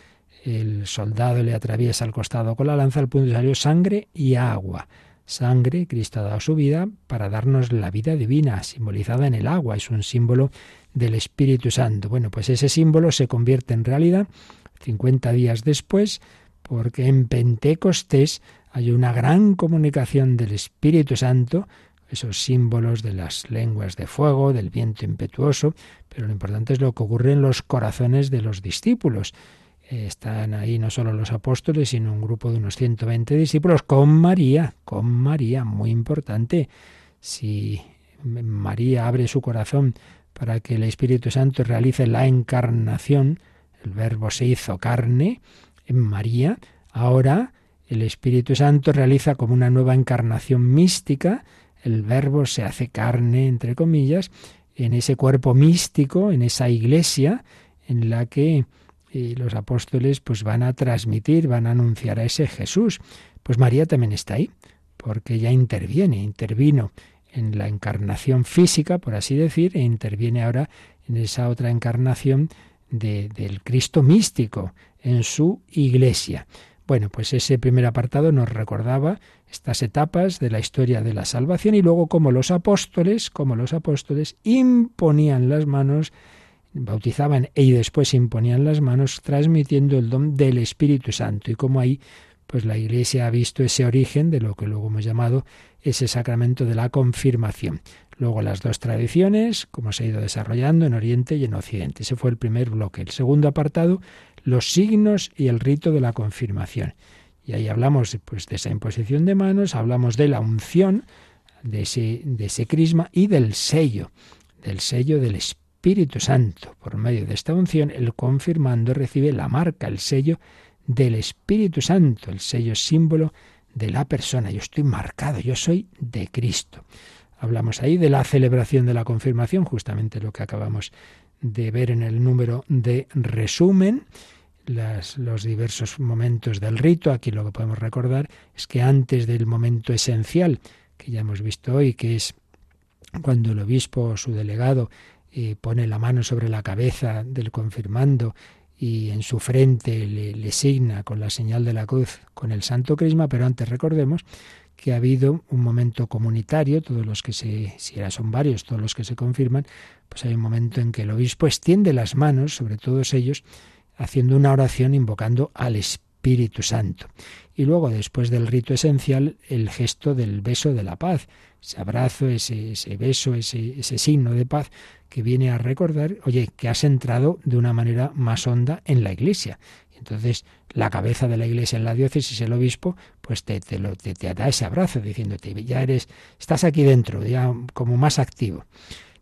el soldado le atraviesa el costado con la lanza, al punto salió sangre y agua. Sangre, Cristo ha dado su vida para darnos la vida divina, simbolizada en el agua, es un símbolo del Espíritu Santo. Bueno, pues ese símbolo se convierte en realidad 50 días después, porque en Pentecostés hay una gran comunicación del Espíritu Santo, esos símbolos de las lenguas de fuego, del viento impetuoso, pero lo importante es lo que ocurre en los corazones de los discípulos. Están ahí no solo los apóstoles, sino un grupo de unos 120 discípulos con María, con María, muy importante. Si María abre su corazón para que el Espíritu Santo realice la encarnación, el verbo se hizo carne en María, ahora el Espíritu Santo realiza como una nueva encarnación mística, el verbo se hace carne, entre comillas, en ese cuerpo místico, en esa iglesia en la que y los apóstoles pues van a transmitir, van a anunciar a ese Jesús. Pues María también está ahí, porque ella interviene, intervino en la encarnación física, por así decir, e interviene ahora en esa otra encarnación de, del Cristo místico, en su iglesia. Bueno, pues ese primer apartado nos recordaba estas etapas de la historia de la salvación y luego cómo los apóstoles, como los apóstoles imponían las manos bautizaban y después imponían las manos transmitiendo el don del Espíritu Santo y como ahí pues la Iglesia ha visto ese origen de lo que luego hemos llamado ese sacramento de la confirmación. Luego las dos tradiciones, como se ha ido desarrollando en Oriente y en Occidente. Ese fue el primer bloque. El segundo apartado, los signos y el rito de la confirmación. Y ahí hablamos pues, de esa imposición de manos, hablamos de la unción, de ese, de ese crisma y del sello, del sello del Espíritu Santo. Por medio de esta unción, el confirmando recibe la marca, el sello del Espíritu Santo, el sello símbolo de la persona. Yo estoy marcado, yo soy de Cristo. Hablamos ahí de la celebración de la confirmación, justamente lo que acabamos de ver en el número de resumen, los diversos momentos del rito. Aquí lo que podemos recordar es que antes del momento esencial que ya hemos visto hoy, que es cuando el obispo o su delegado eh, pone la mano sobre la cabeza del confirmando y en su frente le, le, signa con la señal de la cruz con el santo crisma, pero antes recordemos que ha habido un momento comunitario, todos los que se, si era son varios, todos los que se confirman, pues hay un momento en que el obispo extiende las manos sobre todos ellos, haciendo una oración invocando al Espíritu Santo. Y luego, después del rito esencial, el gesto del beso de la paz, ese abrazo, ese, ese beso, ese, ese signo de paz que viene a recordar, oye, que has entrado de una manera más honda en la iglesia. Entonces, la cabeza de la iglesia en la diócesis, el obispo, pues te, te, lo, te, te da ese abrazo diciéndote, ya eres, estás aquí dentro, ya como más activo.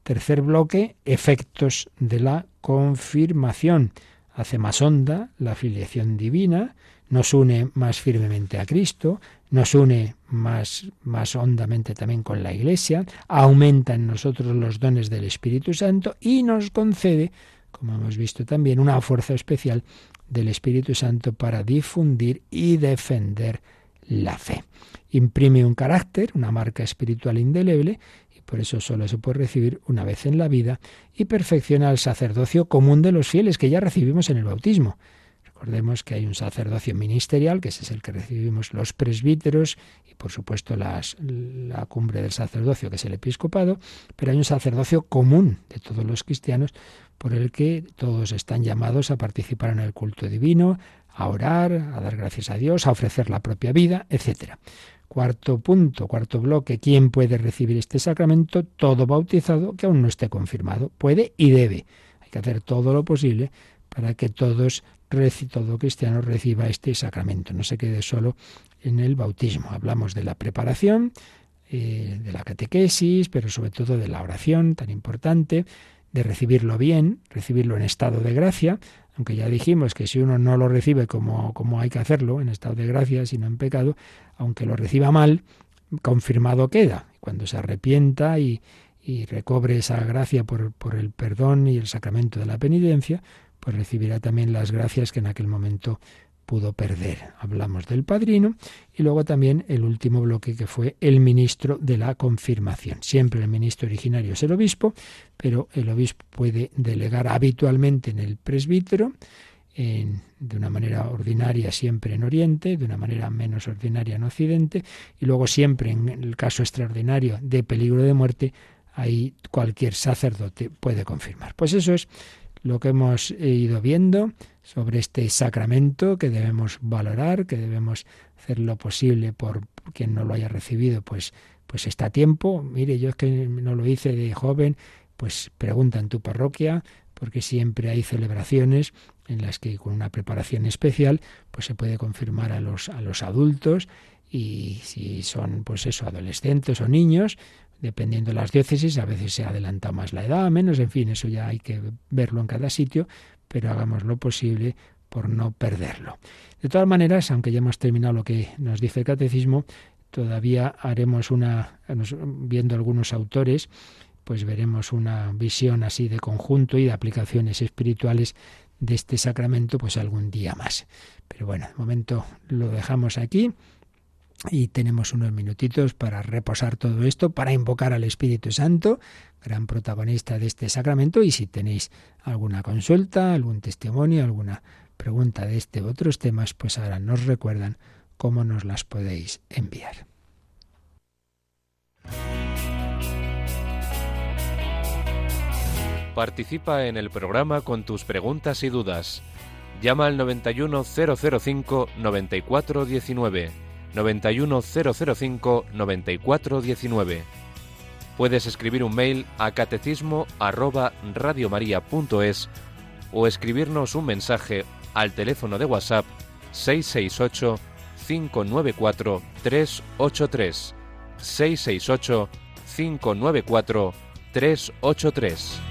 Tercer bloque, efectos de la confirmación. Hace más honda la filiación divina, nos une más firmemente a Cristo, nos une más, más hondamente también con la Iglesia, aumenta en nosotros los dones del Espíritu Santo y nos concede, como hemos visto también, una fuerza especial del Espíritu Santo para difundir y defender la fe. Imprime un carácter, una marca espiritual indeleble, por eso solo se puede recibir una vez en la vida, y perfecciona el sacerdocio común de los fieles que ya recibimos en el bautismo. Recordemos que hay un sacerdocio ministerial, que ese es el que recibimos los presbíteros y por supuesto la cumbre del sacerdocio, que es el episcopado, pero hay un sacerdocio común de todos los cristianos por el que todos están llamados a participar en el culto divino, a orar, a dar gracias a Dios, a ofrecer la propia vida, etc. Cuarto punto, cuarto bloque, ¿quién puede recibir este sacramento? Todo bautizado que aún no esté confirmado. Puede y debe. Hay que hacer todo lo posible para que todos todo cristiano reciba este sacramento, no se quede solo en el bautismo. Hablamos de la preparación, eh, de la catequesis, pero sobre todo de la oración, tan importante, de recibirlo bien, recibirlo en estado de gracia, aunque ya dijimos que si uno no lo recibe como, como hay que hacerlo, en estado de gracia, sino en pecado, aunque lo reciba mal, confirmado queda. Cuando se arrepienta y, recobre esa gracia por, por el perdón y el sacramento de la penitencia, pues recibirá también las gracias que en aquel momento pudo perder. Hablamos del padrino y luego también el último bloque que fue el ministro de la confirmación. Siempre el ministro originario es el obispo, pero el obispo puede delegar habitualmente en el presbítero, de una manera ordinaria siempre en Oriente, de una manera menos ordinaria en Occidente, y luego siempre en el caso extraordinario de peligro de muerte, ahí cualquier sacerdote puede confirmar. Pues eso es lo que hemos ido viendo sobre este sacramento que debemos valorar, que debemos hacer lo posible por quien no lo haya recibido, pues, pues está a tiempo. Mire, yo es que no lo hice de joven, pues pregunta en tu parroquia, porque siempre hay celebraciones en las que con una preparación especial, pues se puede confirmar a los, a los adultos y si son, pues eso, adolescentes o niños, dependiendo de las diócesis, a veces se adelanta más la edad, menos, en fin, eso ya hay que verlo en cada sitio, pero hagamos lo posible por no perderlo. De todas maneras, aunque ya hemos terminado lo que nos dice el catecismo, todavía haremos una, viendo algunos autores, pues veremos una visión así de conjunto y de aplicaciones espirituales de este sacramento, pues algún día más. Pero bueno, de momento lo dejamos aquí y tenemos unos minutitos para reposar todo esto, para invocar al Espíritu Santo, gran protagonista de este sacramento, y si tenéis alguna consulta, algún testimonio, alguna pregunta de este u otros temas, pues ahora nos recuerdan cómo nos las podéis enviar. Participa en el programa con tus preguntas y dudas. Llama al 91005 9419 91005 9419. Puedes escribir un mail a catecismo o escribirnos un mensaje al teléfono de WhatsApp 668 594 383 668 594 383.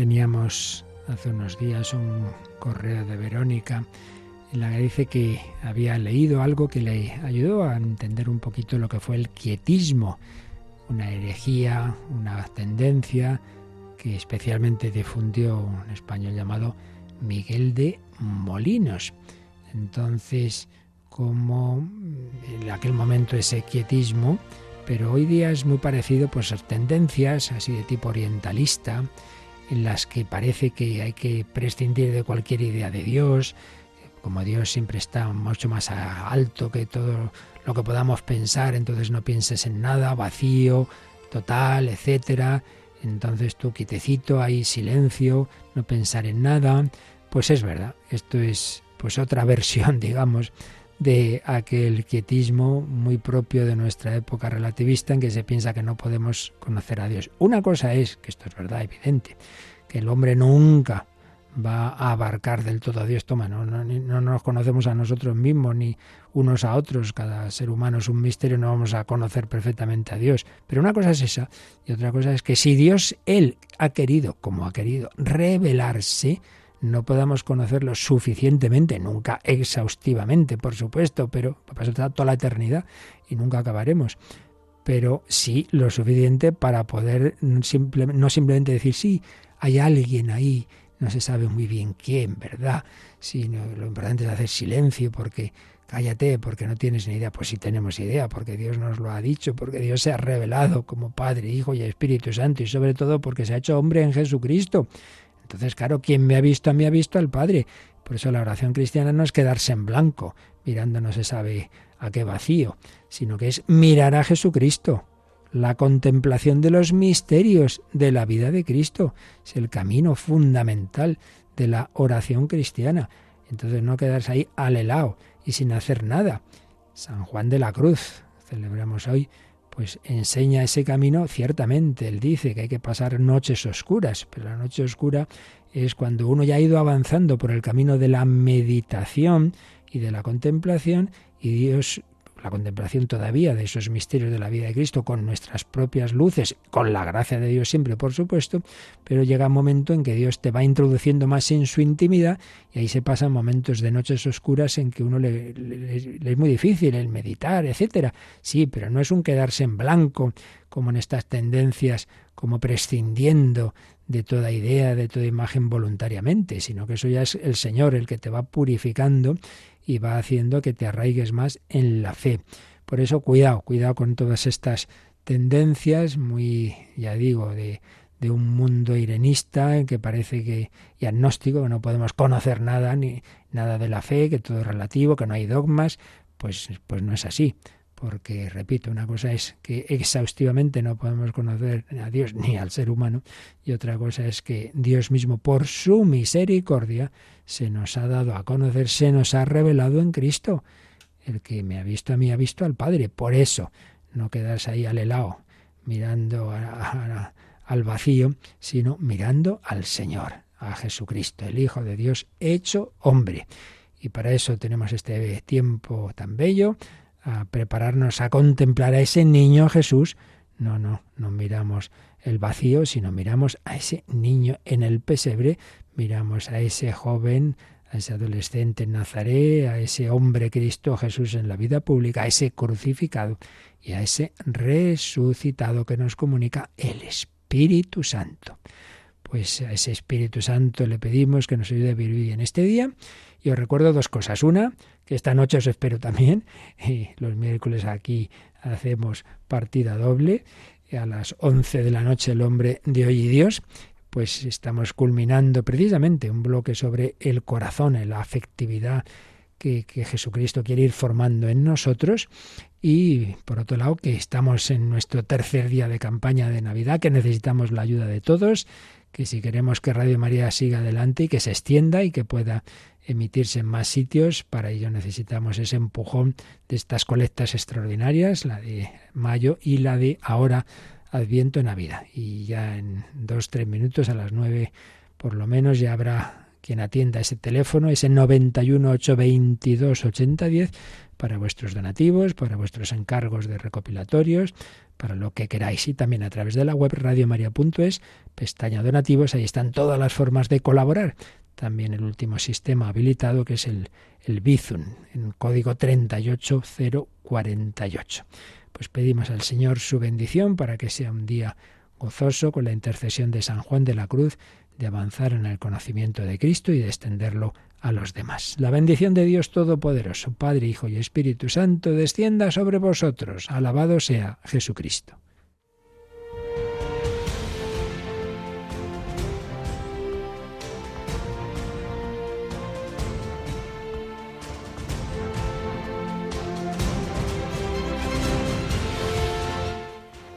Teníamos hace unos días un correo de Verónica en la que dice que había leído algo que le ayudó a entender un poquito lo que fue el quietismo, una herejía, una tendencia que especialmente difundió un español llamado Miguel de Molinos. Entonces, como en aquel momento ese quietismo, pero hoy día es muy parecido pues a tendencias así de tipo orientalista, en las que parece que hay que prescindir de cualquier idea de Dios, como Dios siempre está mucho más alto que todo lo que podamos pensar, entonces no pienses en nada, vacío, total, etcétera. Entonces tú quitecito, hay silencio, no pensar en nada. Pues es verdad, esto es pues otra versión, digamos, de aquel quietismo muy propio de nuestra época relativista en que se piensa que no podemos conocer a Dios. Una cosa es, que esto es verdad, evidente, que el hombre nunca va a abarcar del todo a Dios. Toma, no, no, no, nos conocemos a nosotros mismos ni unos a otros. Cada ser humano es un misterio, no vamos a conocer perfectamente a Dios. Pero una cosa es esa y otra cosa es que si Dios, Él, ha querido, como ha querido, revelarse, no podamos conocerlo suficientemente, nunca exhaustivamente, por supuesto, pero eso toda la eternidad y nunca acabaremos. Pero sí lo suficiente para poder no simplemente decir, sí, hay alguien ahí, no se sabe muy bien quién, ¿verdad? Sino lo importante es hacer silencio porque cállate, porque no tienes ni idea. Pues sí tenemos idea, porque Dios nos lo ha dicho, porque Dios se ha revelado como Padre, Hijo y Espíritu Santo, y sobre todo porque se ha hecho hombre en Jesucristo. Entonces, claro, quien me ha visto a mí ha visto al Padre. Por eso la oración cristiana no es quedarse en blanco, mirando no se sabe a qué vacío, sino que es mirar a Jesucristo. La contemplación de los misterios de la vida de Cristo es el camino fundamental de la oración cristiana. Entonces no quedarse ahí alelao y sin hacer nada. San Juan de la Cruz, celebramos hoy pues enseña ese camino, ciertamente, él dice que hay que pasar noches oscuras, pero la noche oscura es cuando uno ya ha ido avanzando por el camino de la meditación y de la contemplación y Dios la contemplación todavía de esos misterios de la vida de Cristo con nuestras propias luces, con la gracia de Dios siempre, por supuesto, pero llega un momento en que Dios te va introduciendo más en su intimidad y ahí se pasan momentos de noches oscuras en que uno le, es muy difícil el meditar, etcétera. Sí, pero no es un quedarse en blanco como en estas tendencias, como prescindiendo de toda idea, de toda imagen voluntariamente, sino que eso ya es el Señor el que te va purificando y va haciendo que te arraigues más en la fe. Por eso cuidado, cuidado con todas estas tendencias muy, ya digo, de, de un mundo irenista que parece que y agnóstico, que no podemos conocer nada ni nada de la fe, que todo es relativo, que no hay dogmas, pues pues no es así. Porque, repito, una cosa es que exhaustivamente no podemos conocer a Dios ni al ser humano, y otra cosa es que Dios mismo, por su misericordia, se nos ha dado a conocer, se nos ha revelado en Cristo. El que me ha visto a mí ha visto al Padre. Por eso, no quedarse ahí al helado, mirando al vacío, sino mirando al Señor, a Jesucristo, el Hijo de Dios hecho hombre. Y para eso tenemos este tiempo tan bello a prepararnos a contemplar a ese niño Jesús, no, no, no miramos el vacío, sino miramos a ese niño en el pesebre, miramos a ese joven, a ese adolescente en a ese hombre Cristo Jesús en la vida pública, a ese crucificado y a ese resucitado que nos comunica el Espíritu Santo. Pues a ese Espíritu Santo le pedimos que nos ayude a vivir en este día. Y os recuerdo dos cosas. Una, esta noche os espero también. Y los miércoles aquí hacemos partida doble. A las 11 de la noche el hombre de hoy y Dios. Pues estamos culminando precisamente un bloque sobre el corazón, la afectividad que, que, Jesucristo quiere ir formando en nosotros y por otro lado que estamos en nuestro tercer día de campaña de Navidad, que necesitamos la ayuda de todos, que si queremos que Radio María siga adelante y que se extienda y que pueda emitirse en más sitios. Para ello necesitamos ese empujón de estas colectas extraordinarias, la de mayo y la de ahora Adviento Navidad. Y ya en dos, tres minutos, a las nueve por lo menos, ya habrá quien atienda ese teléfono, ese 91 822 8010, para vuestros donativos, para vuestros encargos de recopilatorios, para lo que queráis. Y también a través de la web radiomaria.es, pestaña donativos, ahí están todas las formas de colaborar también el último sistema habilitado que es el, el Bizum, en código 38048. Pues pedimos al Señor su bendición para que sea un día gozoso con la intercesión de San Juan de la Cruz, de avanzar en el conocimiento de Cristo y de extenderlo a los demás. La bendición de Dios Todopoderoso, Padre, Hijo y Espíritu Santo, descienda sobre vosotros. Alabado sea Jesucristo.